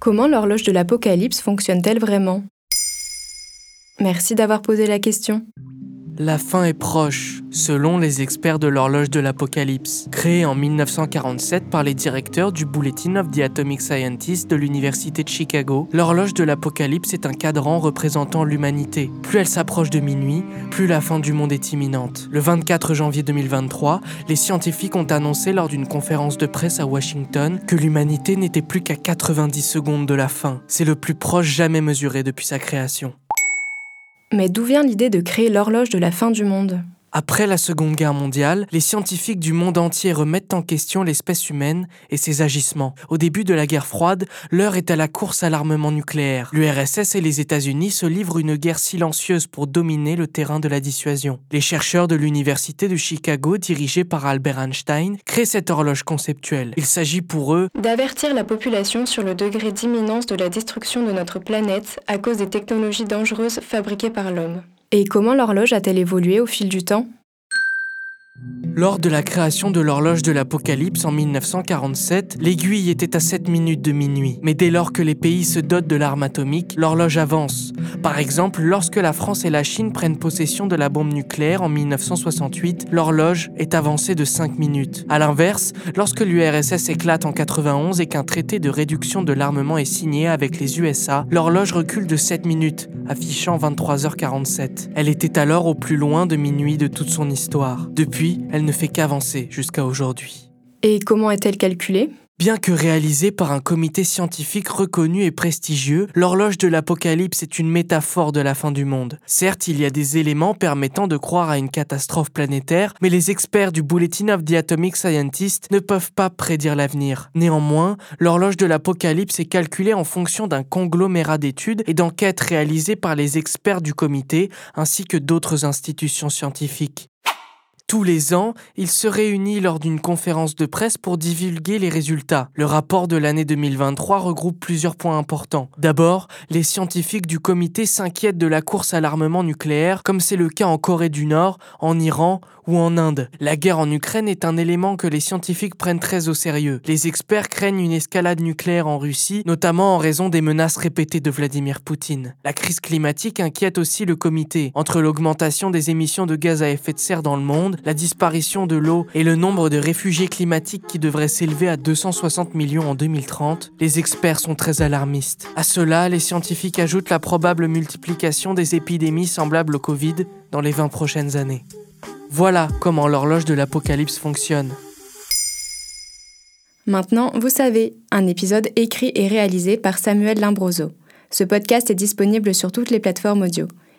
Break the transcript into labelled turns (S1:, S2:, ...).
S1: Comment l'horloge de l'apocalypse fonctionne-t-elle vraiment? Merci d'avoir posé la question.
S2: La fin est proche, selon les experts de l'horloge de l'Apocalypse, créée en 1947 par les directeurs du Bulletin of the Atomic Scientists de l'Université de Chicago. L'horloge de l'Apocalypse est un cadran représentant l'humanité. Plus elle s'approche de minuit, plus la fin du monde est imminente. Le 24 janvier 2023, les scientifiques ont annoncé lors d'une conférence de presse à Washington que l'humanité n'était plus qu'à 90 secondes de la fin. C'est le plus proche jamais mesuré depuis sa création.
S1: Mais d'où vient l'idée de créer l'horloge de la fin du monde?
S2: Après la Seconde Guerre mondiale, les scientifiques du monde entier remettent en question l'espèce humaine et ses agissements. Au début de la guerre froide, l'heure est à la course à l'armement nucléaire. L'URSS et les États-Unis se livrent une guerre silencieuse pour dominer le terrain de la dissuasion. Les chercheurs de l'Université de Chicago, dirigés par Albert Einstein, créent cette horloge conceptuelle. Il s'agit pour eux
S1: d'avertir la population sur le degré d'imminence de la destruction de notre planète à cause des technologies dangereuses fabriquées par l'homme. Et comment l'horloge a-t-elle évolué au fil du temps?
S2: Lors de la création de l'horloge de l'Apocalypse en 1947, l'aiguille était à 7 minutes de minuit. Mais dès lors que les pays se dotent de l'arme atomique, l'horloge avance. Par exemple, lorsque la France et la Chine prennent possession de la bombe nucléaire en 1968, l'horloge est avancée de 5 minutes. A l'inverse, lorsque l'URSS éclate en 91 et qu'un traité de réduction de l'armement est signé avec les USA, l'horloge recule de 7 minutes, affichant 23h47. Elle était alors au plus loin de minuit de toute son histoire. Depuis, elle ne fait qu'avancer jusqu'à aujourd'hui.
S1: Et comment est-elle calculée?
S2: Bien que réalisée par un comité scientifique reconnu et prestigieux, l'horloge de l'Apocalypse est une métaphore de la fin du monde. Certes, il y a des éléments permettant de croire à une catastrophe planétaire, mais les experts du Bulletin of the Atomic Scientists ne peuvent pas prédire l'avenir. Néanmoins, l'horloge de l'Apocalypse est calculée en fonction d'un conglomérat d'études et d'enquêtes réalisées par les experts du comité ainsi que d'autres institutions scientifiques. Tous les ans, il se réunit lors d'une conférence de presse pour divulguer les résultats. Le rapport de l'année 2023 regroupe plusieurs points importants. D'abord, les scientifiques du comité s'inquiètent de la course à l'armement nucléaire, comme c'est le cas en Corée du Nord, en Iran ou en Inde. La guerre en Ukraine est un élément que les scientifiques prennent très au sérieux. Les experts craignent une escalade nucléaire en Russie, notamment en raison des menaces répétées de Vladimir Poutine. La crise climatique inquiète aussi le comité. Entre l'augmentation des émissions de gaz à effet de serre dans le monde, la disparition de l'eau et le nombre de réfugiés climatiques qui devrait s'élever à 260 millions en 2030, les experts sont très alarmistes. À cela, les scientifiques ajoutent la probable multiplication des épidémies semblables au Covid dans les 20 prochaines années. Voilà comment l'horloge de l'apocalypse fonctionne.
S1: Maintenant, vous savez, un épisode écrit et réalisé par Samuel Limbroso. Ce podcast est disponible sur toutes les plateformes audio.